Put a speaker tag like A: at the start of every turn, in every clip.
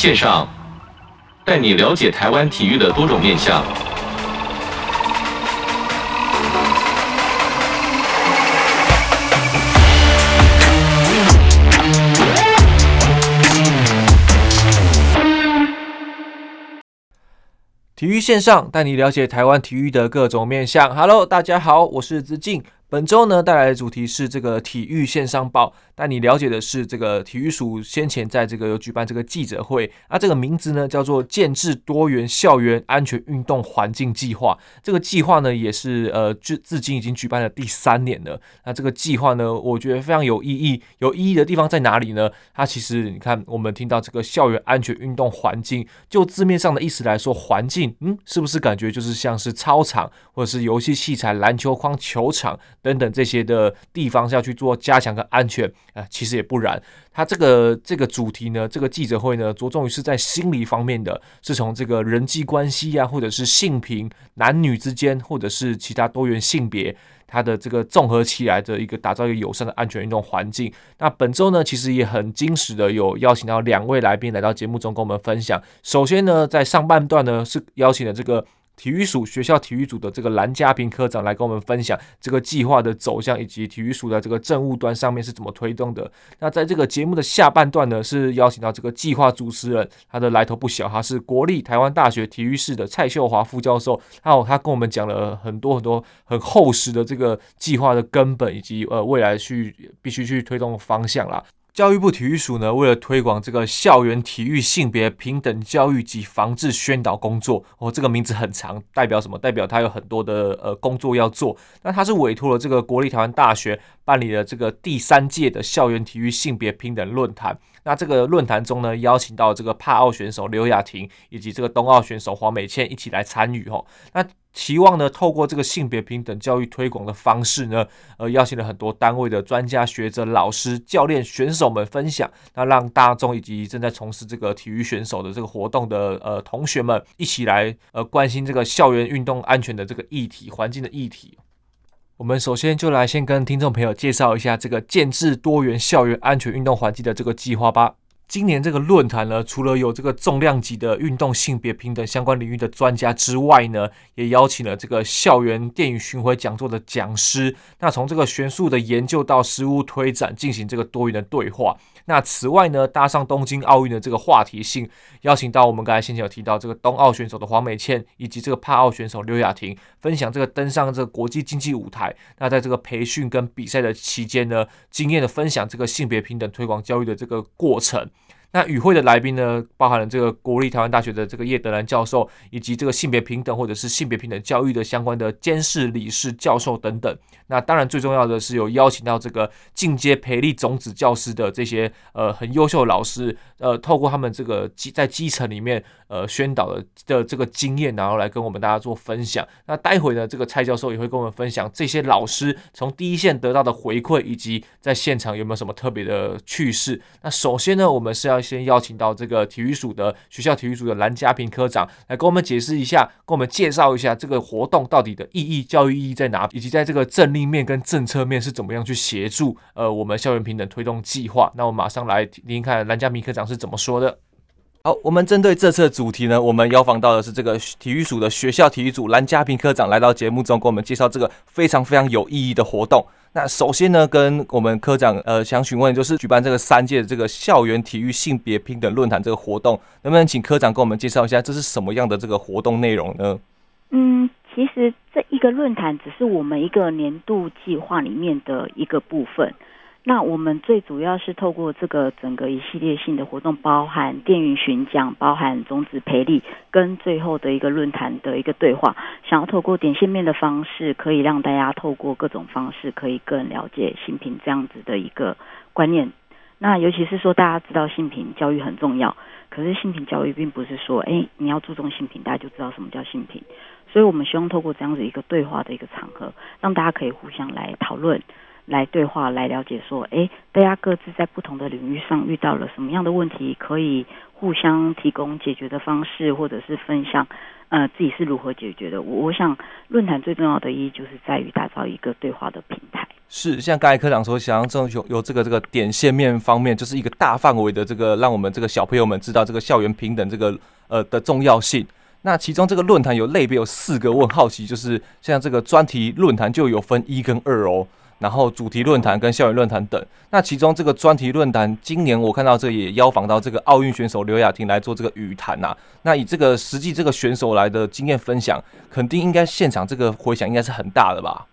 A: 线上，带你了解台湾体育的多种面向。
B: 体育线上带你了解台湾体育的各种面向。Hello，大家好，我是子敬。本周呢，带来的主题是这个体育线上报，带你了解的是这个体育署先前在这个有举办这个记者会，那，这个名字呢叫做建制多元校园安全运动环境计划。这个计划呢也是呃至至今已经举办了第三年了。那这个计划呢，我觉得非常有意义。有意义的地方在哪里呢？它其实你看，我们听到这个校园安全运动环境，就字面上的意思来说，环境，嗯，是不是感觉就是像是操场或者是游戏器材、篮球框、球场？等等这些的地方是要去做加强跟安全啊，其实也不然。它这个这个主题呢，这个记者会呢，着重于是在心理方面的，是从这个人际关系呀、啊，或者是性平、男女之间，或者是其他多元性别，它的这个综合起来的一个打造一个友善的安全运动环境。那本周呢，其实也很惊喜的有邀请到两位来宾来到节目中跟我们分享。首先呢，在上半段呢，是邀请了这个。体育署学校体育组的这个蓝家平科长来跟我们分享这个计划的走向，以及体育署的这个政务端上面是怎么推动的。那在这个节目的下半段呢，是邀请到这个计划主持人，他的来头不小，他是国立台湾大学体育系的蔡秀华副教授。还有他跟我们讲了很多很多很厚实的这个计划的根本，以及呃未来去必须去推动的方向啦。教育部体育署呢，为了推广这个校园体育性别平等教育及防治宣导工作，哦，这个名字很长，代表什么？代表他有很多的呃工作要做。那他是委托了这个国立台湾大学办理了这个第三届的校园体育性别平等论坛。那这个论坛中呢，邀请到这个帕奥选手刘雅婷以及这个冬奥选手黄美倩一起来参与哦。那期望呢，透过这个性别平等教育推广的方式呢，呃，邀请了很多单位的专家学者、老师、教练、选手们分享，那让大众以及正在从事这个体育选手的这个活动的呃同学们一起来呃关心这个校园运动安全的这个议题、环境的议题。我们首先就来先跟听众朋友介绍一下这个建制多元校园安全运动环境的这个计划吧。今年这个论坛呢，除了有这个重量级的运动性别平等相关领域的专家之外呢，也邀请了这个校园电影巡回讲座的讲师。那从这个学术的研究到实物推展，进行这个多元的对话。那此外呢，搭上东京奥运的这个话题性，邀请到我们刚才先前有提到这个冬奥选手的黄美倩，以及这个帕奥选手刘雅婷，分享这个登上这个国际竞技舞台。那在这个培训跟比赛的期间呢，经验的分享，这个性别平等推广教育的这个过程。那与会的来宾呢，包含了这个国立台湾大学的这个叶德兰教授，以及这个性别平等或者是性别平等教育的相关的监事理事教授等等。那当然最重要的是有邀请到这个进阶培力种子教师的这些呃很优秀的老师，呃，透过他们这个基在基层里面呃宣导的的这个经验，然后来跟我们大家做分享。那待会呢，这个蔡教授也会跟我们分享这些老师从第一线得到的回馈，以及在现场有没有什么特别的趣事。那首先呢，我们是要先邀请到这个体育署的学校体育署的蓝家平科长来跟我们解释一下，跟我们介绍一下这个活动到底的意义、教育意义在哪，以及在这个政令面跟政策面是怎么样去协助呃我们校园平等推动计划。那我马上来听听看蓝家平科长是怎么说的。好，我们针对这次的主题呢，我们邀访到的是这个体育署的学校体育组蓝家平科长来到节目中，给我们介绍这个非常非常有意义的活动。那首先呢，跟我们科长呃想询问，就是举办这个三届的这个校园体育性别平等论坛这个活动，能不能请科长给我们介绍一下，这是什么样的这个活动内容呢？
C: 嗯，其实这一个论坛只是我们一个年度计划里面的一个部分。那我们最主要是透过这个整个一系列性的活动，包含电云巡讲，包含种子培力，跟最后的一个论坛的一个对话，想要透过点线面的方式，可以让大家透过各种方式，可以更了解性平这样子的一个观念。那尤其是说，大家知道性平教育很重要，可是性平教育并不是说，哎，你要注重性平，大家就知道什么叫性平。所以我们希望透过这样子一个对话的一个场合，让大家可以互相来讨论。来对话，来了解说，哎，大家各自在不同的领域上遇到了什么样的问题，可以互相提供解决的方式，或者是分享，呃，自己是如何解决的。我我想，论坛最重要的意义就是在于打造一个对话的平台。
D: 是，像刚才科长说，想要这种有有这个这个点线面方面，就是一个大范围的这个，让我们这个小朋友们知道这个校园平等这个呃的重要性。那其中这个论坛有类别有四个，我很好奇，就是像这个专题论坛就有分一跟二哦。然后主题论坛跟校园论坛等，那其中这个专题论坛，今年我看到这也邀访到这个奥运选手刘雅婷来做这个语谈呐。那以这个实际这个选手来的经验分享，肯定应该现场这个回响应该是很大的吧？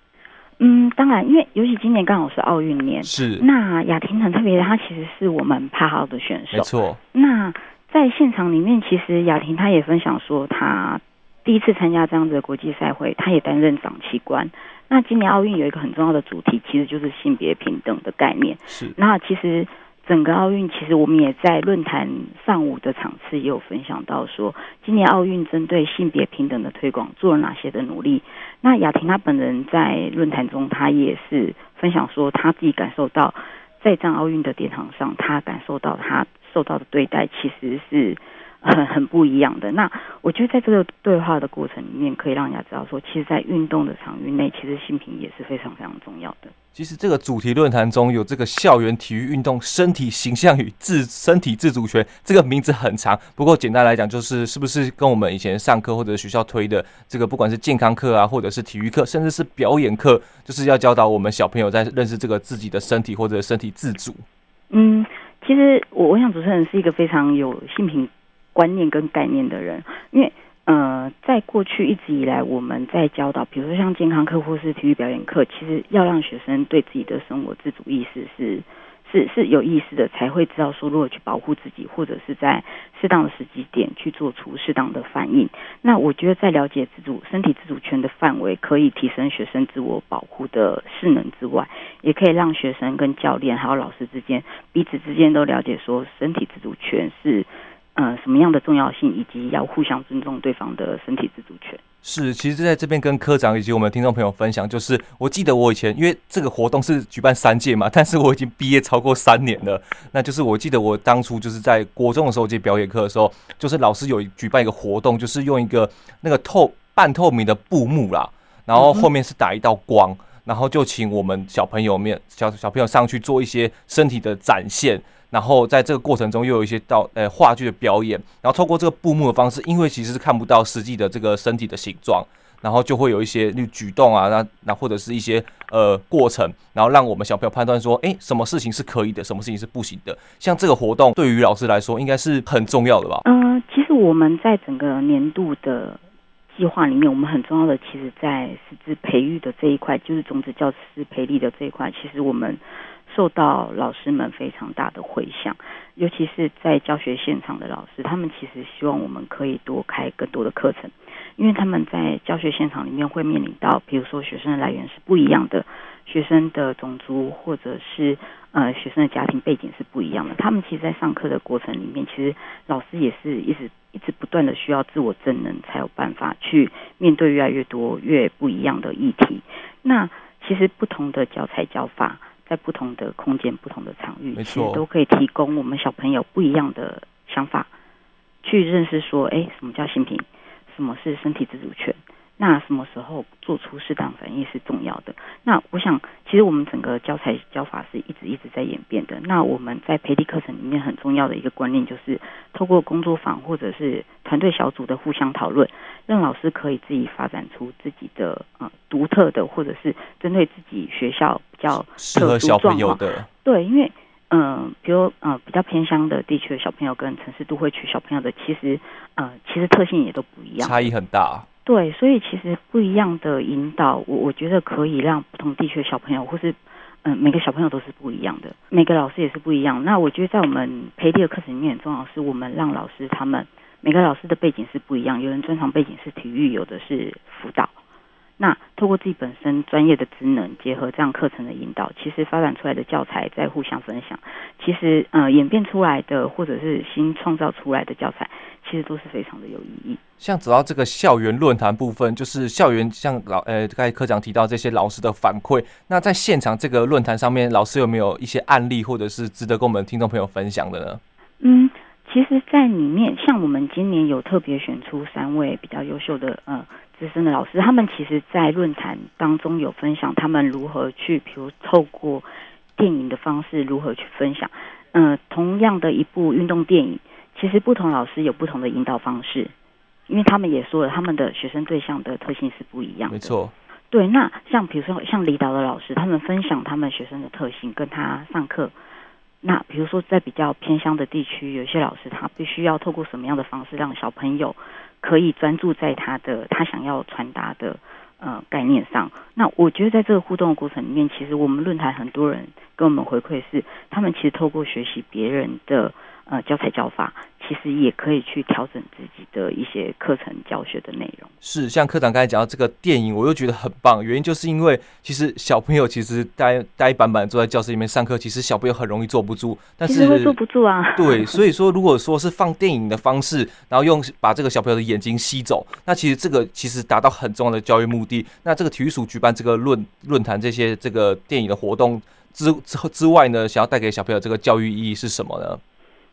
C: 嗯，当然，因为尤其今年刚好是奥运年，
D: 是。
C: 那雅婷很特别，她其实是我们帕号的选手，
D: 没错。
C: 那在现场里面，其实雅婷她也分享说，她第一次参加这样子的国际赛会，她也担任长旗官。那今年奥运有一个很重要的主题，其实就是性别平等的概念。
D: 是。
C: 那其实整个奥运，其实我们也在论坛上午的场次也有分享到说，今年奥运针对性别平等的推广做了哪些的努力。那雅婷她本人在论坛中，她也是分享说，她自己感受到在这样奥运的殿堂上，她感受到她受到的对待其实是。很很不一样的。那我觉得在这个对话的过程里面，可以让人家知道说，其实，在运动的场域内，其实性平也是非常非常重要的。
D: 其实这个主题论坛中有这个校园体育运动身体形象与自身体自主权，这个名字很长，不过简单来讲，就是是不是跟我们以前上课或者学校推的这个，不管是健康课啊，或者是体育课，甚至是表演课，就是要教导我们小朋友在认识这个自己的身体或者身体自主。
C: 嗯，其实我我想主持人是一个非常有性平。观念跟概念的人，因为呃，在过去一直以来，我们在教导，比如说像健康课或是体育表演课，其实要让学生对自己的生活自主意识是是是有意识的，才会知道说如何去保护自己，或者是在适当的时机点去做出适当的反应。那我觉得，在了解自主身体自主权的范围，可以提升学生自我保护的势能之外，也可以让学生跟教练还有老师之间彼此之间都了解说，身体自主权是。呃，什么样的重要性，以及要互相尊重对方的身体自主权？
D: 是，其实在这边跟科长以及我们听众朋友分享，就是我记得我以前因为这个活动是举办三届嘛，但是我已经毕业超过三年了。那就是我记得我当初就是在国中的时候接表演课的时候，就是老师有举办一个活动，就是用一个那个透半透明的布幕啦，然后后面是打一道光，然后就请我们小朋友面小小朋友上去做一些身体的展现。然后在这个过程中，又有一些到呃话剧的表演，然后透过这个布幕的方式，因为其实是看不到实际的这个身体的形状，然后就会有一些举动啊，那那或者是一些呃过程，然后让我们小朋友判断说，哎，什么事情是可以的，什么事情是不行的。像这个活动对于老师来说，应该是很重要的吧？
C: 嗯、其实我们在整个年度的计划里面，我们很重要的，其实在师资培育的这一块，就是种子教师培力的这一块，其实我们。受到老师们非常大的回响，尤其是在教学现场的老师，他们其实希望我们可以多开更多的课程，因为他们在教学现场里面会面临到，比如说学生的来源是不一样的，学生的种族或者是呃学生的家庭背景是不一样的，他们其实，在上课的过程里面，其实老师也是一直一直不断的需要自我增能，才有办法去面对越来越多越不一样的议题。那其实不同的教材教法。在不同的空间、不同的场域，其实都可以提供我们小朋友不一样的想法，去认识说，哎，什么叫性平？什么是身体自主权？那什么时候做出适当反应是重要的？那我想，其实我们整个教材教法是一直一直在演变的。那我们在培力课程里面很重要的一个观念，就是透过工作坊或者是团队小组的互相讨论，让老师可以自己发展出自己的呃独特的，或者是针对自己学校比较
D: 适合小朋友的。
C: 对，因为嗯、呃，比如呃比较偏乡的地区的小朋友跟城市都会区小朋友的，其实呃其实特性也都不一样，
D: 差异很大。
C: 对，所以其实不一样的引导，我我觉得可以让不同地区的小朋友，或是嗯、每个小朋友都是不一样的，每个老师也是不一样。那我觉得在我们培地的课程里面重要，是我们让老师他们每个老师的背景是不一样，有人专长背景是体育，有的是辅导。那透过自己本身专业的职能，结合这样课程的引导，其实发展出来的教材在互相分享，其实呃演变出来的或者是新创造出来的教材，其实都是非常的有意义。
D: 像走到这个校园论坛部分，就是校园像老呃刚才科长提到这些老师的反馈，那在现场这个论坛上面，老师有没有一些案例或者是值得跟我们听众朋友分享的呢？
C: 嗯，其实，在里面像我们今年有特别选出三位比较优秀的呃。资深的老师，他们其实，在论坛当中有分享他们如何去，比如透过电影的方式如何去分享。嗯、呃，同样的一部运动电影，其实不同老师有不同的引导方式，因为他们也说了，他们的学生对象的特性是不一样的。
D: 没错。
C: 对，那像比如说像李导的老师，他们分享他们学生的特性，跟他上课。那比如说在比较偏乡的地区，有些老师他必须要透过什么样的方式让小朋友。可以专注在他的他想要传达的呃概念上。那我觉得在这个互动的过程里面，其实我们论坛很多人跟我们回馈是，他们其实透过学习别人的呃教材教法。其实也可以去调整自己的一些课程教学的内容。
D: 是，像科长刚才讲到这个电影，我又觉得很棒。原因就是因为其实小朋友其实呆呆板板坐在教室里面上课，其实小朋友很容易坐不住。但是
C: 会坐不住啊。
D: 对，所以说如果说是放电影的方式，然后用把这个小朋友的眼睛吸走，那其实这个其实达到很重要的教育目的。那这个体育署举办这个论论坛这些这个电影的活动之之之外呢，想要带给小朋友这个教育意义是什么呢？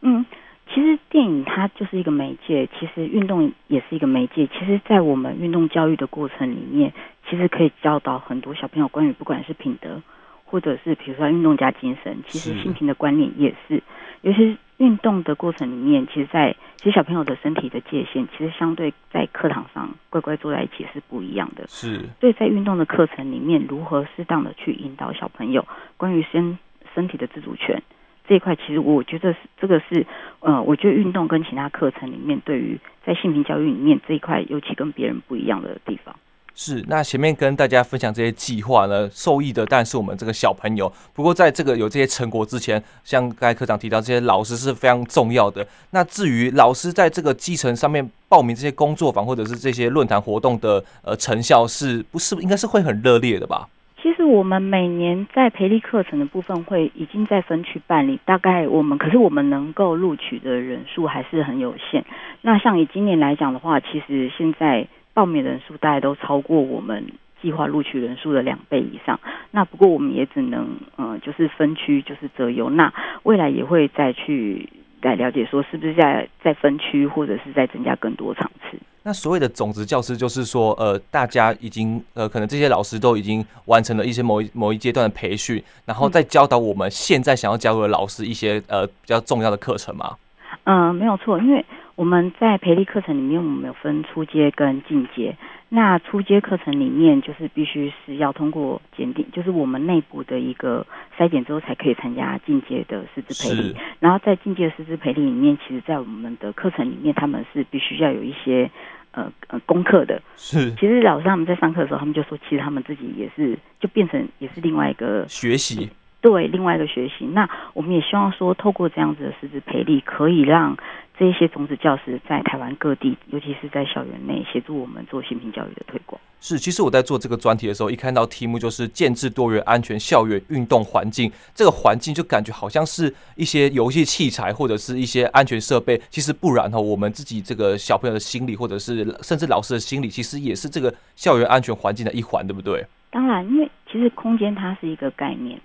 C: 嗯。其实电影它就是一个媒介，其实运动也是一个媒介。其实，在我们运动教育的过程里面，其实可以教导很多小朋友关于不管是品德，或者是比如说运动家精神，其实性情的观念也是。尤其是运动的过程里面，其实在，在其实小朋友的身体的界限，其实相对在课堂上乖乖坐在一起是不一样的。
D: 是。
C: 所以在运动的课程里面，如何适当的去引导小朋友关于身身体的自主权。这一块其实我觉得是这个是，呃，我觉得运动跟其他课程里面，对于在性平教育里面这一块，尤其跟别人不一样的地方。
D: 是，那前面跟大家分享这些计划呢，受益的当然是我们这个小朋友。不过在这个有这些成果之前，像刚才科长提到，这些老师是非常重要的。那至于老师在这个基层上面报名这些工作坊或者是这些论坛活动的呃成效，是不是应该是会很热烈的吧？
C: 其实我们每年在培力课程的部分会已经在分区办理，大概我们可是我们能够录取的人数还是很有限。那像以今年来讲的话，其实现在报名人数大概都超过我们计划录取人数的两倍以上。那不过我们也只能呃，就是分区就是择优。那未来也会再去来了解说，是不是在在分区或者是再增加更多场次。
D: 那所谓的种子教师，就是说，呃，大家已经，呃，可能这些老师都已经完成了一些某一某一阶段的培训，然后再教导我们现在想要加入的老师一些呃比较重要的课程吗？
C: 嗯、呃，没有错，因为我们在培力课程里面，我们有分初阶跟进阶。那初阶课程里面，就是必须是要通过检定，就是我们内部的一个筛检之后，才可以参加进阶的师资培力。然后在进阶的师资培力里面，其实，在我们的课程里面，他们是必须要有一些呃呃功课的。
D: 是，
C: 其实老师他们在上课的时候，他们就说，其实他们自己也是就变成也是另外一个
D: 学习。
C: 对，另外一个学习。那我们也希望说，透过这样子的师资培力，可以让这些种子教师在台湾各地，尤其是在校园内，协助我们做性平教育的推广。
D: 是，其实我在做这个专题的时候，一看到题目就是建制多元安全校园运动环境，这个环境就感觉好像是一些游戏器材或者是一些安全设备。其实不然哈，我们自己这个小朋友的心理，或者是甚至老师的心理，其实也是这个校园安全环境的一环，对不对？
C: 当然，因为其实空间它是一个概念。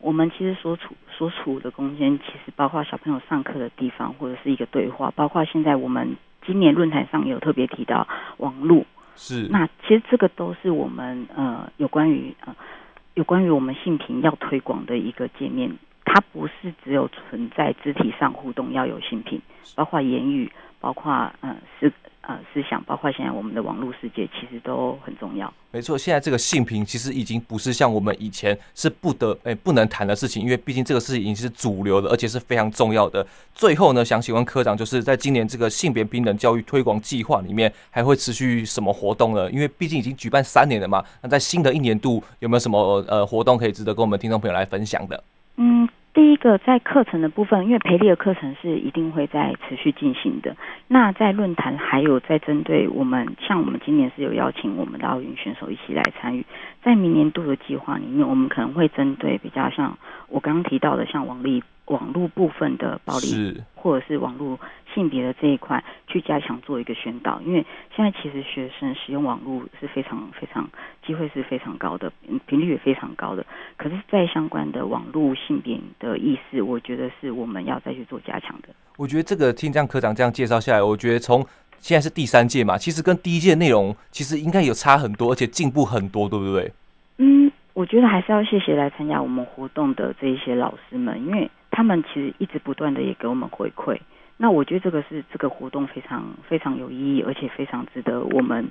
C: 我们其实所处所处的空间，其实包括小朋友上课的地方，或者是一个对话，包括现在我们今年论坛上有特别提到网络，
D: 是。
C: 那其实这个都是我们呃有关于呃有关于我们性平要推广的一个界面，它不是只有存在肢体上互动要有性平，包括言语，包括呃是。呃，思想包括现在我们的网络世界，其实都很重要。
D: 没错，现在这个性平其实已经不是像我们以前是不得诶不能谈的事情，因为毕竟这个事情已经是主流的，而且是非常重要的。最后呢，想请问科长，就是在今年这个性别平等教育推广计划里面，还会持续什么活动呢？因为毕竟已经举办三年了嘛。那在新的一年度有没有什么呃活动可以值得跟我们听众朋友来分享的？
C: 嗯，第一个在课程的部分，因为培力的课程是一定会在持续进行的。那在论坛还有在针对我们，像我们今年是有邀请我们的奥运选手一起来参与，在明年度的计划里面，我们可能会针对比较像我刚刚提到的，像网力网络部分的暴力，或者是网络。性别的这一块去加强做一个宣导，因为现在其实学生使用网络是非常非常机会是非常高的，频率也非常高的。可是，在相关的网络性别的意识，我觉得是我们要再去做加强的。
B: 我觉得这个听这样科长这样介绍下来，我觉得从现在是第三届嘛，其实跟第一届内容其实应该有差很多，而且进步很多，对不对？
C: 嗯，我觉得还是要谢谢来参加我们活动的这一些老师们，因为他们其实一直不断的也给我们回馈。那我觉得这个是这个活动非常非常有意义，而且非常值得我们。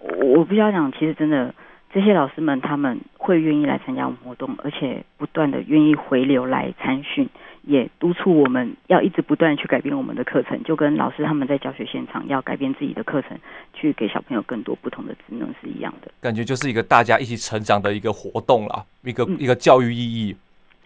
C: 我我必须要讲，其实真的这些老师们他们会愿意来参加我们活动，而且不断的愿意回流来参训，也督促我们要一直不断去改变我们的课程，就跟老师他们在教学现场要改变自己的课程，去给小朋友更多不同的职能是一样的。
B: 感觉就是一个大家一起成长的一个活动啦，一个、嗯、一个教育意义。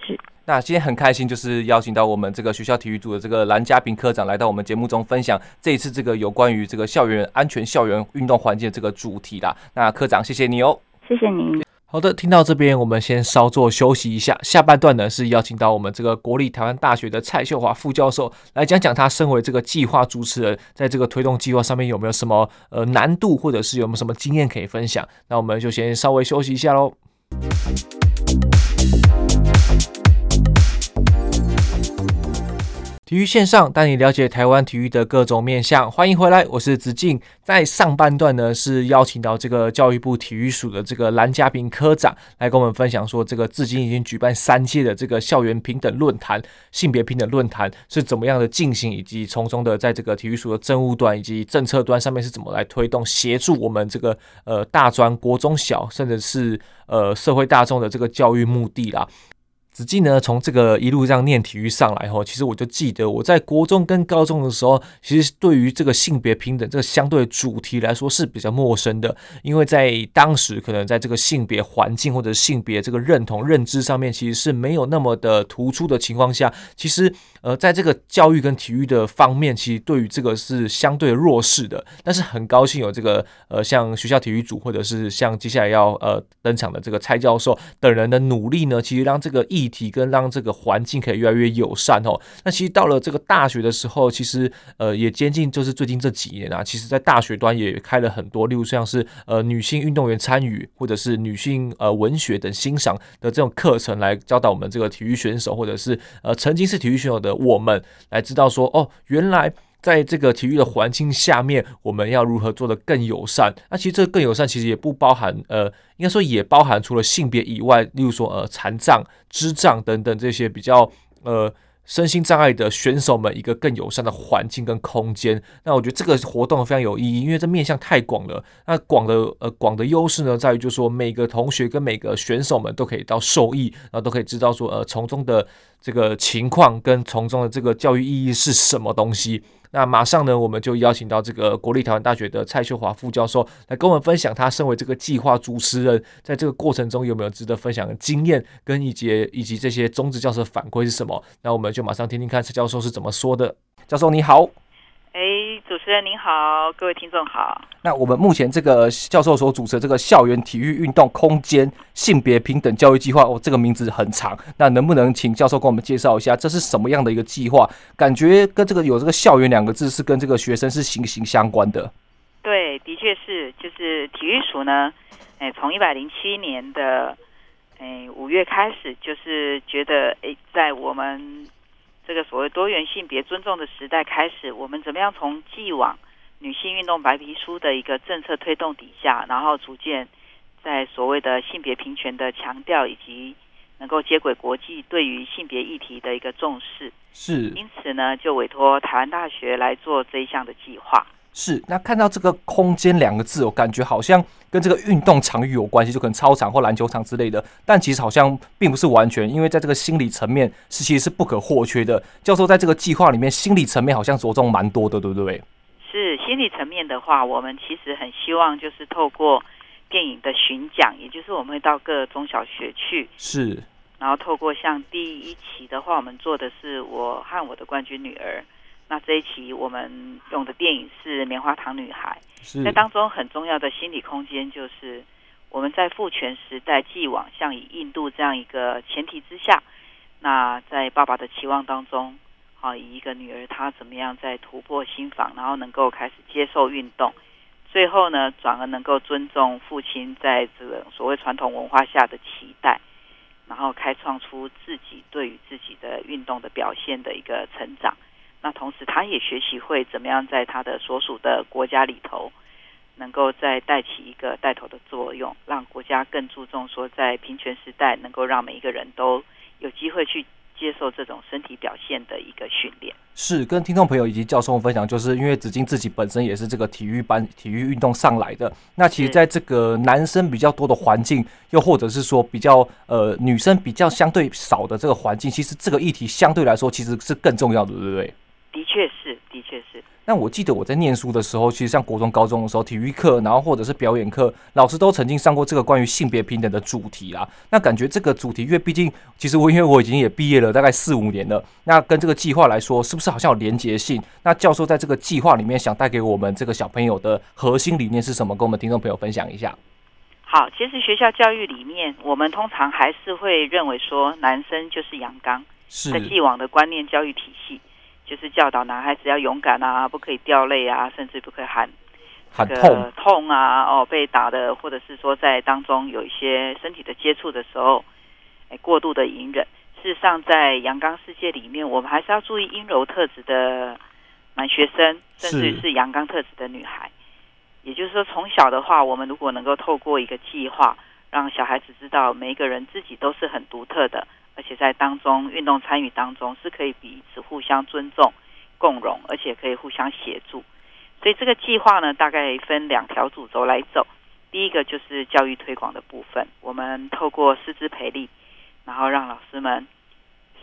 C: 是。
B: 那今天很开心，就是邀请到我们这个学校体育组的这个蓝嘉平科长来到我们节目中分享这一次这个有关于这个校园安全、校园运动环境这个主题啦。那科长，谢谢你哦，
C: 谢谢您。
B: 好的，听到这边，我们先稍作休息一下。下半段呢是邀请到我们这个国立台湾大学的蔡秀华副教授来讲讲他身为这个计划主持人，在这个推动计划上面有没有什么呃难度，或者是有没有什么经验可以分享。那我们就先稍微休息一下喽。体育线上带你了解台湾体育的各种面向，欢迎回来，我是子敬。在上半段呢，是邀请到这个教育部体育署的这个蓝嘉平科长来跟我们分享说，这个至今已经举办三届的这个校园平等论坛、性别平等论坛是怎么样的进行，以及从中的在这个体育署的政务端以及政策端上面是怎么来推动协助我们这个呃大专、国中小，甚至是呃社会大众的这个教育目的啦。子敬呢，从这个一路这样念体育上来后，其实我就记得我在国中跟高中的时候，其实对于这个性别平等这个相对主题来说是比较陌生的，因为在当时可能在这个性别环境或者性别这个认同认知上面，其实是没有那么的突出的情况下，其实呃，在这个教育跟体育的方面，其实对于这个是相对弱势的。但是很高兴有这个呃，像学校体育组或者是像接下来要呃登场的这个蔡教授等人的努力呢，其实让这个意体跟让这个环境可以越来越友善哦。那其实到了这个大学的时候，其实呃也接近就是最近这几年啊，其实在大学端也开了很多，例如像是呃女性运动员参与，或者是女性呃文学等欣赏的这种课程，来教导我们这个体育选手，或者是呃曾经是体育选手的我们，来知道说哦，原来。在这个体育的环境下面，我们要如何做得更友善？那其实这个更友善，其实也不包含呃，应该说也包含除了性别以外，例如说呃残障、智障等等这些比较呃。身心障碍的选手们一个更友善的环境跟空间，那我觉得这个活动非常有意义，因为这面向太广了。那广的呃广的优势呢，在于就是说每个同学跟每个选手们都可以到受益，然后都可以知道说呃从中的这个情况跟从中的这个教育意义是什么东西。那马上呢，我们就邀请到这个国立台湾大学的蔡秀华副教授来跟我们分享，他身为这个计划主持人，在这个过程中有没有值得分享的经验，跟以及以及这些中职教授的反馈是什么？那我们就马上听听看蔡教授是怎么说的。教授你好。
E: 哎，主持人您好，各位听众好。
B: 那我们目前这个教授所主持的这个校园体育运动空间性别平等教育计划，哦，这个名字很长。那能不能请教授跟我们介绍一下，这是什么样的一个计划？感觉跟这个有这个校园两个字是跟这个学生是息息相关的。
E: 对，的确是，就是体育署呢，哎，从一百零七年的哎五月开始，就是觉得哎，在我们。这个所谓多元性别尊重的时代开始，我们怎么样从既往女性运动白皮书的一个政策推动底下，然后逐渐在所谓的性别平权的强调，以及能够接轨国际对于性别议题的一个重视，
B: 是。
E: 因此呢，就委托台湾大学来做这一项的计划。
B: 是，那看到这个“空间”两个字，我感觉好像跟这个运动场域有关系，就可能操场或篮球场之类的。但其实好像并不是完全，因为在这个心理层面是其实是不可或缺的。教授在这个计划里面，心理层面好像着重蛮多的，对不对？
E: 是心理层面的话，我们其实很希望就是透过电影的巡讲，也就是我们会到各中小学去，
B: 是
E: 然后透过像第一期的话，我们做的是我和我的冠军女儿。那这一期我们用的电影是《棉花糖女孩》，在当中很重要的心理空间就是我们在父权时代既往像以印度这样一个前提之下，那在爸爸的期望当中，好以一个女儿她怎么样在突破心房，然后能够开始接受运动，最后呢转而能够尊重父亲在这个所谓传统文化下的期待，然后开创出自己对于自己的运动的表现的一个成长。那同时，他也学习会怎么样在他的所属的国家里头，能够再带起一个带头的作用，让国家更注重说，在平权时代，能够让每一个人都有机会去接受这种身体表现的一个训练。
D: 是跟听众朋友以及教授分享，就是因为子金自己本身也是这个体育班、体育运动上来的。那其实，在这个男生比较多的环境，又或者是说比较呃女生比较相对少的这个环境，其实这个议题相对来说其实是更重要的，对不对？
E: 的确是，的确是。
D: 那我记得我在念书的时候，其实像国中、高中的时候，体育课，然后或者是表演课，老师都曾经上过这个关于性别平等的主题啦。那感觉这个主题，因为毕竟，其实我因为我已经也毕业了大概四五年了，那跟这个计划来说，是不是好像有连结性？那教授在这个计划里面想带给我们这个小朋友的核心理念是什么？跟我们听众朋友分享一下。
E: 好，其实学校教育里面，我们通常还是会认为说，男生就是阳刚，是在既往的观念教育体系。就是教导男孩子要勇敢啊，不可以掉泪啊，甚至不可以喊
D: 喊痛
E: 痛啊，哦，被打的，或者是说在当中有一些身体的接触的时候，哎，过度的隐忍。事实上，在阳刚世界里面，我们还是要注意阴柔特质的男学生，甚至是阳刚特质的女孩。也就是说，从小的话，我们如果能够透过一个计划，让小孩子知道每一个人自己都是很独特的。而且在当中运动参与当中是可以彼此互相尊重、共融，而且可以互相协助。所以这个计划呢，大概分两条主轴来走。第一个就是教育推广的部分，我们透过师资培力，然后让老师们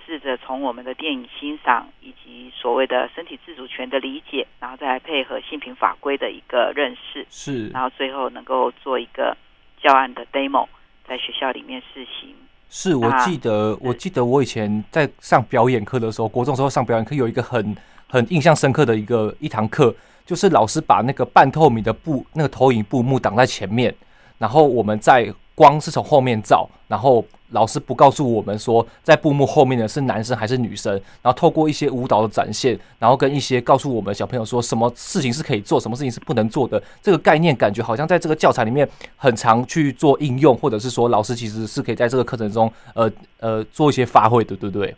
E: 试着从我们的电影欣赏以及所谓的身体自主权的理解，然后再来配合性平法规的一个认识，
D: 是，
E: 然后最后能够做一个教案的 demo，在学校里面试行。
D: 是，我记得，啊、我记得我以前在上表演课的时候，国中时候上表演课有一个很很印象深刻的一个一堂课，就是老师把那个半透明的布，那个投影布幕挡在前面，然后我们在。光是从后面照，然后老师不告诉我们说，在布幕后面的是男生还是女生，然后透过一些舞蹈的展现，然后跟一些告诉我们小朋友说，什么事情是可以做，什么事情是不能做的，这个概念感觉好像在这个教材里面很常去做应用，或者是说老师其实是可以在这个课程中，呃呃做一些发挥的，对不对？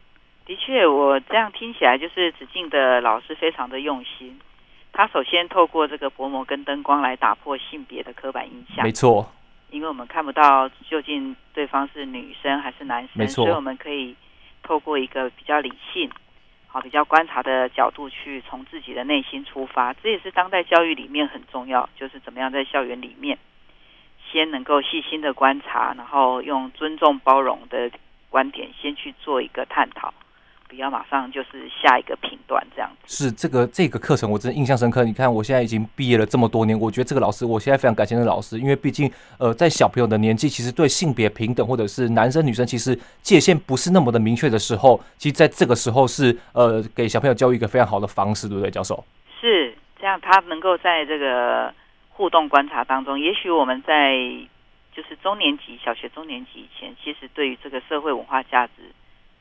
E: 的确，我这样听起来就是子靖的老师非常的用心，他首先透过这个薄膜跟灯光来打破性别的刻板印象，
D: 没错。
E: 因为我们看不到究竟对方是女生还是男生，所以我们可以透过一个比较理性、好比较观察的角度去从自己的内心出发。这也是当代教育里面很重要，就是怎么样在校园里面先能够细心的观察，然后用尊重包容的观点先去做一个探讨。不要马上就是下一个评断这样子。
D: 是这个这个课程我真的印象深刻。你看我现在已经毕业了这么多年，我觉得这个老师，我现在非常感谢那个老师，因为毕竟呃在小朋友的年纪，其实对性别平等或者是男生女生其实界限不是那么的明确的时候，其实在这个时候是呃给小朋友教育一个非常好的方式，对不对，教授？
E: 是这样，他能够在这个互动观察当中，也许我们在就是中年级、小学中年级以前，其实对于这个社会文化价值。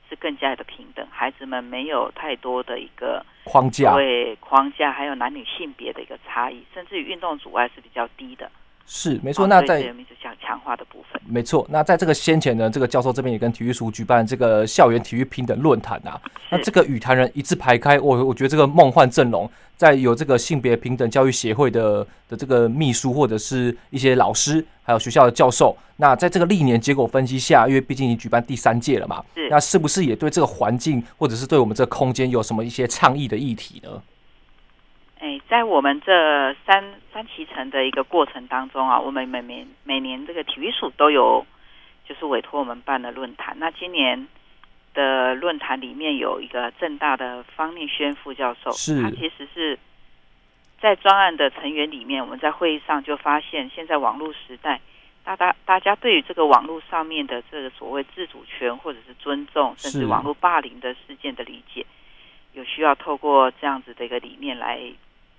E: 是更加的平等，孩子们没有太多的一个
D: 框架，
E: 对框架，还有男女性别的一个差异，甚至于运动阻碍是比较低的。
D: 是没错，那在
E: 强强化的部分，
D: 没错。那在这个先前呢，这个教授这边也跟体育署举办这个校园体育平等论坛啊。那这个与谈人一字排开，我我觉得这个梦幻阵容，在有这个性别平等教育协会的的这个秘书，或者是一些老师，还有学校的教授。那在这个历年结果分析下，因为毕竟已经举办第三届了嘛，是那是不是也对这个环境，或者是对我们这个空间有什么一些倡议的议题呢？
E: 哎，在我们这三三期城的一个过程当中啊，我们每年每年这个体育署都有就是委托我们办的论坛。那今年的论坛里面有一个正大的方念轩副教授，
D: 是
E: 他其实是在专案的成员里面，我们在会议上就发现，现在网络时代大大大家对于这个网络上面的这个所谓自主权或者是尊重，甚至网络霸凌的事件的理解，有需要透过这样子的一个理念来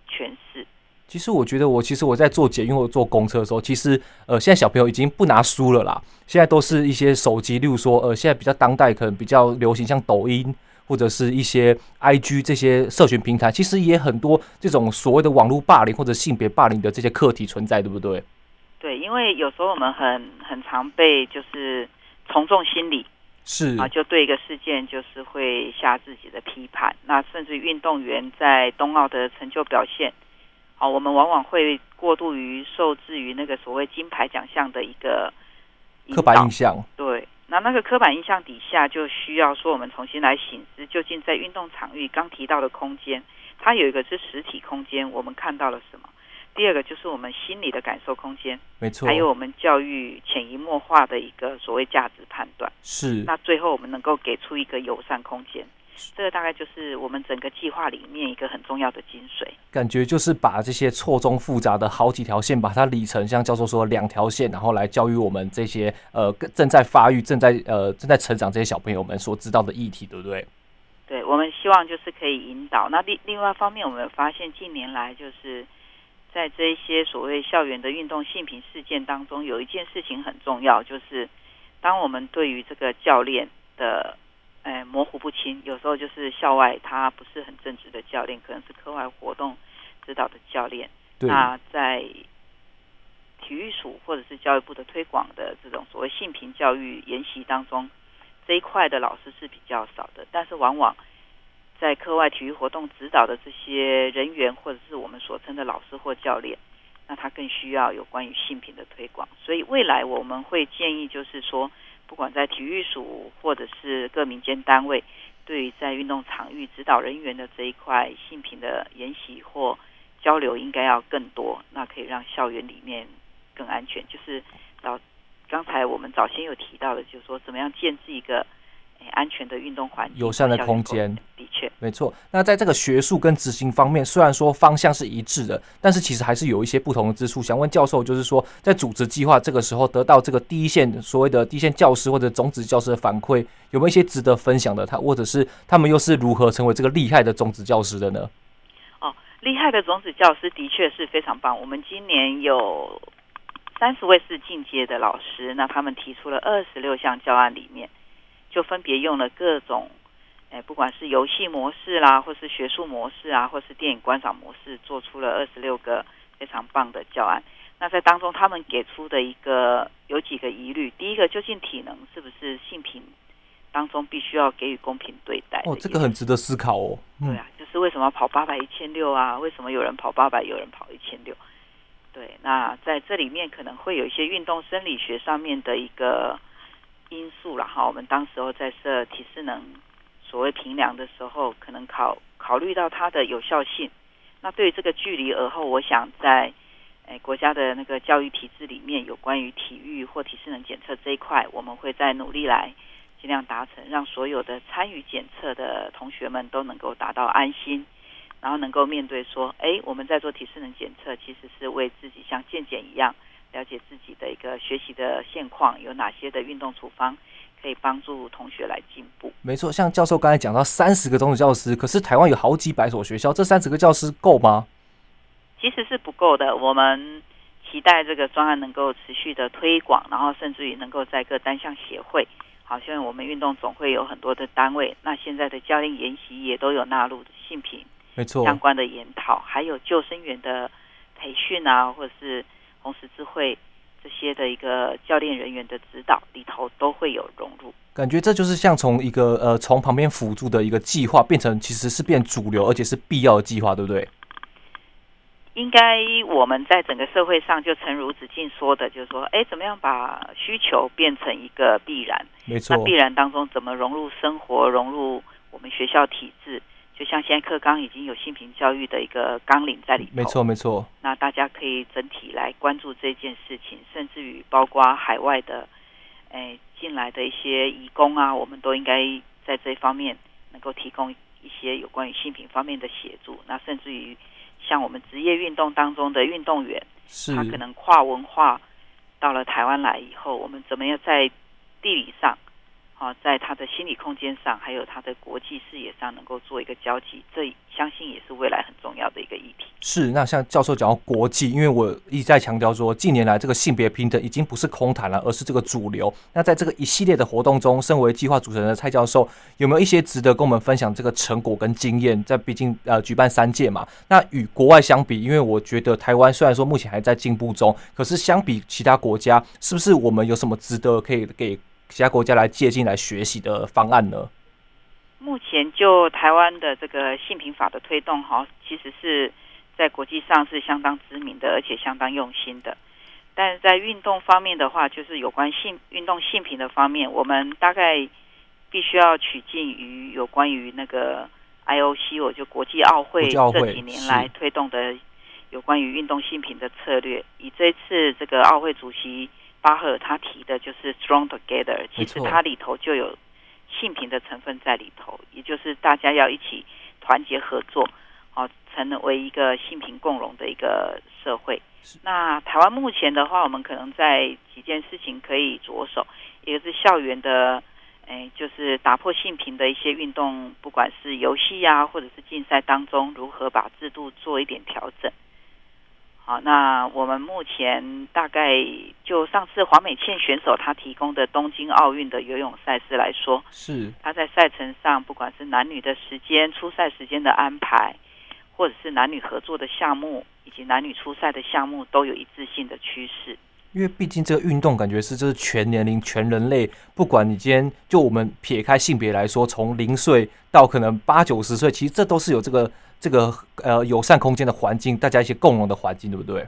E: 诠释。
D: 其实我觉得，我其实我在坐捷运或坐公车的时候，其实呃，现在小朋友已经不拿书了啦，现在都是一些手机，例如说呃，现在比较当代，可能比较流行，像抖音或者是一些 IG 这些社群平台，其实也很多这种所谓的网络霸凌或者性别霸凌的这些课题存在，对不对？
E: 对，因为有时候我们很很常被就是从众心理
D: 是
E: 啊，就对一个事件就是会下自己的批判，那甚至运动员在冬奥的成就表现。好，我们往往会过度于受制于那个所谓金牌奖项的一个
D: 刻板印象。
E: 对，那那个刻板印象底下，就需要说我们重新来醒思，究竟在运动场域刚提到的空间，它有一个是实体空间，我们看到了什么？第二个就是我们心理的感受空间，
D: 没错，
E: 还有我们教育潜移默化的一个所谓价值判断。
D: 是，
E: 那最后我们能够给出一个友善空间。这个大概就是我们整个计划里面一个很重要的精髓，
D: 感觉就是把这些错综复杂的好几条线，把它理成像教授说两条线，然后来教育我们这些呃正在发育、正在呃正在成长这些小朋友们所知道的议题，对不对？
E: 对，我们希望就是可以引导。那另另外一方面，我们发现近年来就是在这一些所谓校园的运动性平事件当中，有一件事情很重要，就是当我们对于这个教练的。哎，模糊不清，有时候就是校外他不是很正直的教练，可能是课外活动指导的教
D: 练。
E: 那在体育署或者是教育部的推广的这种所谓性平教育研习当中，这一块的老师是比较少的。但是往往在课外体育活动指导的这些人员，或者是我们所称的老师或教练，那他更需要有关于性品的推广。所以未来我们会建议，就是说。不管在体育署或者是各民间单位，对于在运动场域指导人员的这一块性品的研习或交流，应该要更多，那可以让校园里面更安全。就是早刚才我们早先有提到的，就是说怎么样建置一个。安全的运动环境，
D: 友善的空间，
E: 的确
D: 没错。那在这个学术跟执行方面，虽然说方向是一致的，但是其实还是有一些不同的之处。想问教授，就是说在组织计划这个时候，得到这个第一线所谓的第一线教师或者种子教师的反馈，有没有一些值得分享的？他或者是他们又是如何成为这个厉害的种子教师的呢？
E: 哦，厉害的种子教师的确是非常棒。我们今年有三十位是进阶的老师，那他们提出了二十六项教案里面。就分别用了各种，哎，不管是游戏模式啦，或是学术模式啊，或是电影观赏模式，做出了二十六个非常棒的教案。那在当中，他们给出的一个有几个疑虑：第一个，究竟体能是不是性平当中必须要给予公平对待？
D: 哦，这个很值得思考哦。
E: 对啊，就是为什么跑八百、一千六啊？为什么有人跑八百，有人跑一千六？对，那在这里面可能会有一些运动生理学上面的一个。因素了哈，我们当时候在设体适能所谓评量的时候，可能考考虑到它的有效性。那对于这个距离而后，我想在诶国家的那个教育体制里面，有关于体育或体适能检测这一块，我们会再努力来尽量达成，让所有的参与检测的同学们都能够达到安心，然后能够面对说，哎，我们在做体适能检测，其实是为自己像健检一样。了解自己的一个学习的现况，有哪些的运动处方可以帮助同学来进步？
D: 没错，像教授刚才讲到三十个种子教师，可是台湾有好几百所学校，这三十个教师够吗？
E: 其实是不够的。我们期待这个专案能够持续的推广，然后甚至于能够在各单项协会，好像我们运动总会有很多的单位，那现在的教练研习也都有纳入性品，
D: 没错，
E: 相关的研讨，还有救生员的培训啊，或者是。红十字会这些的一个教练人员的指导里头都会有融入，
D: 感觉这就是像从一个呃从旁边辅助的一个计划，变成其实是变主流，而且是必要的计划，对不对？
E: 应该我们在整个社会上，就诚如子敬说的，就是说，哎，怎么样把需求变成一个必然？
D: 没错，
E: 那必然当中怎么融入生活，融入我们学校体制？就像现在课纲已经有性平教育的一个纲领在里头，
D: 没错没错。
E: 那大家可以整体来关注这件事情，甚至于包括海外的，诶进来的一些移工啊，我们都应该在这方面能够提供一些有关于性平方面的协助。那甚至于像我们职业运动当中的运动员，
D: 是
E: 他可能跨文化到了台湾来以后，我们怎么样在地理上？好，在他的心理空间上，还有他的国际视野上，能够做一个交集，这相信也是未来很重要的一个议题。
D: 是，那像教授讲到国际，因为我一直在强调说，近年来这个性别平等已经不是空谈了，而是这个主流。那在这个一系列的活动中，身为计划主持人的蔡教授，有没有一些值得跟我们分享这个成果跟经验？在毕竟呃举办三届嘛，那与国外相比，因为我觉得台湾虽然说目前还在进步中，可是相比其他国家，是不是我们有什么值得可以给？其他国家来借鉴来学习的方案呢？
E: 目前就台湾的这个性平法的推动，哈，其实是在国际上是相当知名的，而且相当用心的。但是在运动方面的话，就是有关性运动性平的方面，我们大概必须要取近于有关于那个 IOC，我就国际奥会这几年来推动的有关于运动性平的策略。以这次这个奥会主席。巴赫他提的就是 Strong Together，其实它里头就有性平的成分在里头，也就是大家要一起团结合作，好，成为一个性平共荣的一个社会。那台湾目前的话，我们可能在几件事情可以着手，一个是校园的，哎，就是打破性平的一些运动，不管是游戏呀，或者是竞赛当中，如何把制度做一点调整。好，那我们目前大概就上次黄美倩选手她提供的东京奥运的游泳赛事来说，
D: 是
E: 她在赛程上，不管是男女的时间、出赛时间的安排，或者是男女合作的项目，以及男女出赛的项目，都有一致性的趋势。
D: 因为毕竟这个运动感觉是就是全年龄、全人类，不管你今天就我们撇开性别来说，从零岁到可能八九十岁，其实这都是有这个。这个呃友善空间的环境，大家一些共荣的环境，对不对？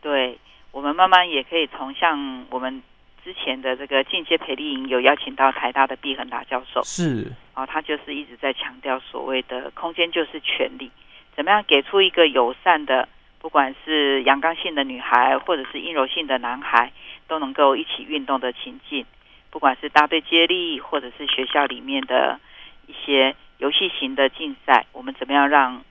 E: 对，我们慢慢也可以从像我们之前的这个进阶培力营，有邀请到台大的毕恒达教授，
D: 是，
E: 然后他就是一直在强调所谓的空间就是权利，怎么样给出一个友善的，不管是阳刚性的女孩或者是阴柔性的男孩，都能够一起运动的情境，不管是大队接力或者是学校里面的一些。游戏型的竞赛，我们怎么样让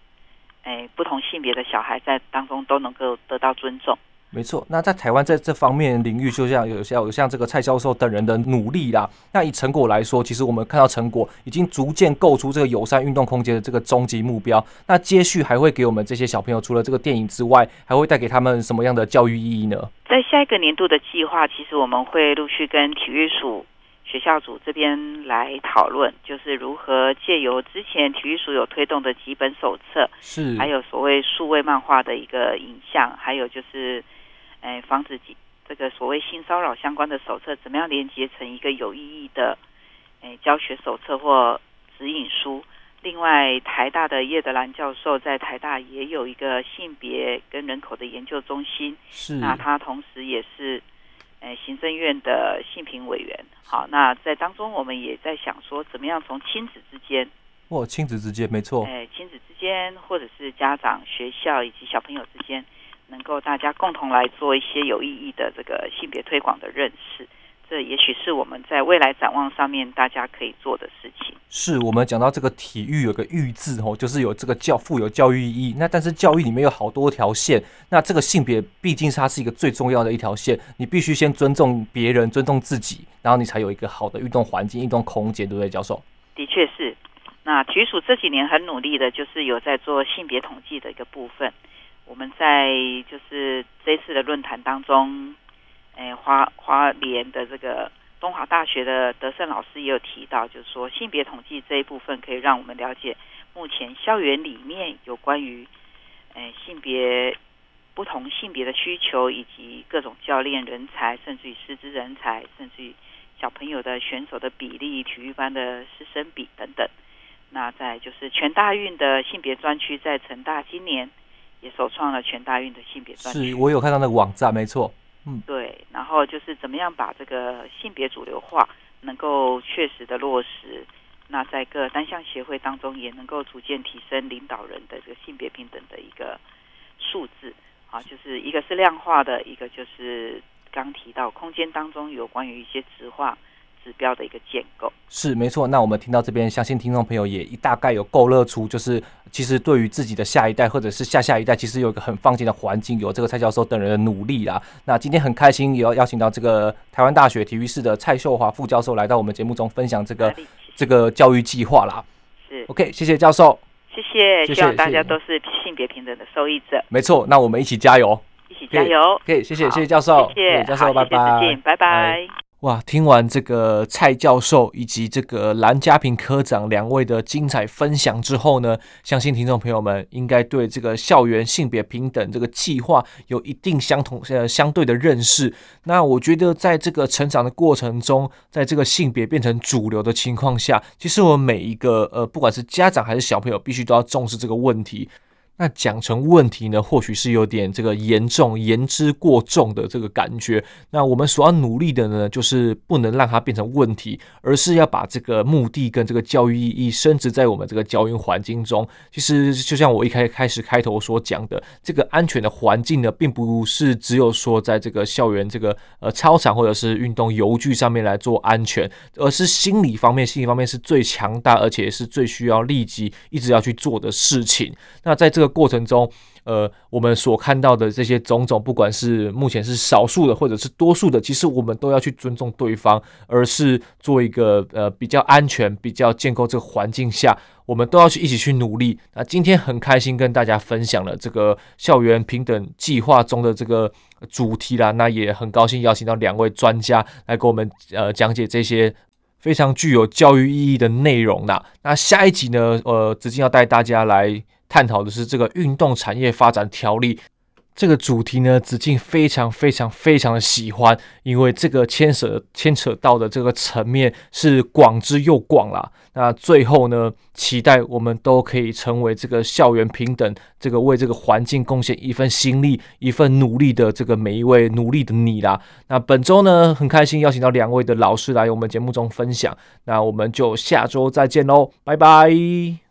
E: 诶不同性别的小孩在当中都能够得到尊重？
D: 没错，那在台湾在这方面领域，就像有像有像这个蔡教授等人的努力啦。那以成果来说，其实我们看到成果已经逐渐构出这个友善运动空间的这个终极目标。那接续还会给我们这些小朋友，除了这个电影之外，还会带给他们什么样的教育意义呢？
E: 在下一个年度的计划，其实我们会陆续跟体育署。学校组这边来讨论，就是如何借由之前体育署有推动的几本手册，
D: 是
E: 还有所谓数位漫画的一个影像，还有就是，诶，防止这个所谓性骚扰相关的手册，怎么样连接成一个有意义的，诶，教学手册或指引书。另外，台大的叶德兰教授在台大也有一个性别跟人口的研究中心，
D: 是
E: 那他同时也是。诶，行政院的性平委员，好，那在当中我们也在想说，怎么样从亲子之间，
D: 哦，亲子之间没错，
E: 诶，亲子之间，或者是家长、学校以及小朋友之间，能够大家共同来做一些有意义的这个性别推广的认识。这也许是我们在未来展望上面大家可以做的事情。
D: 是我们讲到这个体育有个育字哦，就是有这个教富有教育意义。那但是教育里面有好多条线，那这个性别毕竟是它是一个最重要的一条线。你必须先尊重别人，尊重自己，然后你才有一个好的运动环境、运动空间，对不对，教授？
E: 的确是。那体育署这几年很努力的，就是有在做性别统计的一个部分。我们在就是这次的论坛当中。诶，花花莲的这个东华大学的德胜老师也有提到，就是说性别统计这一部分可以让我们了解目前校园里面有关于诶性别不同性别的需求，以及各种教练人才，甚至于师资人才，甚至于小朋友的选手的比例、体育班的师生比等等。那再就是全大运的性别专区，在成大今年也首创了全大运的性别专区。
D: 是我有看到那个网站，没错。嗯，
E: 对，然后就是怎么样把这个性别主流化能够确实的落实，那在各单项协会当中也能够逐渐提升领导人的这个性别平等的一个数字啊，就是一个是量化的，一个就是刚提到空间当中有关于一些直化、指标的一个建构。
B: 是没错。那我们听到这边，相信听众朋友也一大概有勾勒出，就是其实对于自己的下一代或者是下下一代，其实有一个很放心的环境，有这个蔡教授等人的努力啦。那今天很开心，也要邀请到这个台湾大学体育室的蔡秀华副教授来到我们节目中分享这个这个教育计划啦。是 OK，谢谢教授，
E: 谢谢，希望大家都是性别平等的受益者。
B: 没错，那我们一起加油。
E: 一起加油！
B: 可以，谢谢，谢谢教授，
E: 谢谢
B: 教授，拜拜，
E: 拜拜。
B: 哇，听完这个蔡教授以及这个蓝家平科长两位的精彩分享之后呢，相信听众朋友们应该对这个校园性别平等这个计划有一定相同呃相对的认识。那我觉得在这个成长的过程中，在这个性别变成主流的情况下，其实我们每一个呃不管是家长还是小朋友，必须都要重视这个问题。那讲成问题呢，或许是有点这个严重、言之过重的这个感觉。那我们所要努力的呢，就是不能让它变成问题，而是要把这个目的跟这个教育意义升值在我们这个教育环境中。其实就像我一开开始开头所讲的，这个安全的环境呢，并不是只有说在这个校园这个呃操场或者是运动游具上面来做安全，而是心理方面，心理方面是最强大，而且是最需要立即一直要去做的事情。那在这个过程中，呃，我们所看到的这些种种，不管是目前是少数的，或者是多数的，其实我们都要去尊重对方，而是做一个呃比较安全、比较建构这个环境下，我们都要去一起去努力。那今天很开心跟大家分享了这个校园平等计划中的这个主题啦，那也很高兴邀请到两位专家来给我们呃讲解这些非常具有教育意义的内容啦。那下一集呢，呃，子敬要带大家来。探讨的是这个运动产业发展条例这个主题呢，子敬非常非常非常的喜欢，因为这个牵扯牵扯到的这个层面是广之又广啦。那最后呢，期待我们都可以成为这个校园平等，这个为这个环境贡献一份心力、一份努力的这个每一位努力的你啦。那本周呢，很开心邀请到两位的老师来我们节目中分享。那我们就下周再见喽，拜拜。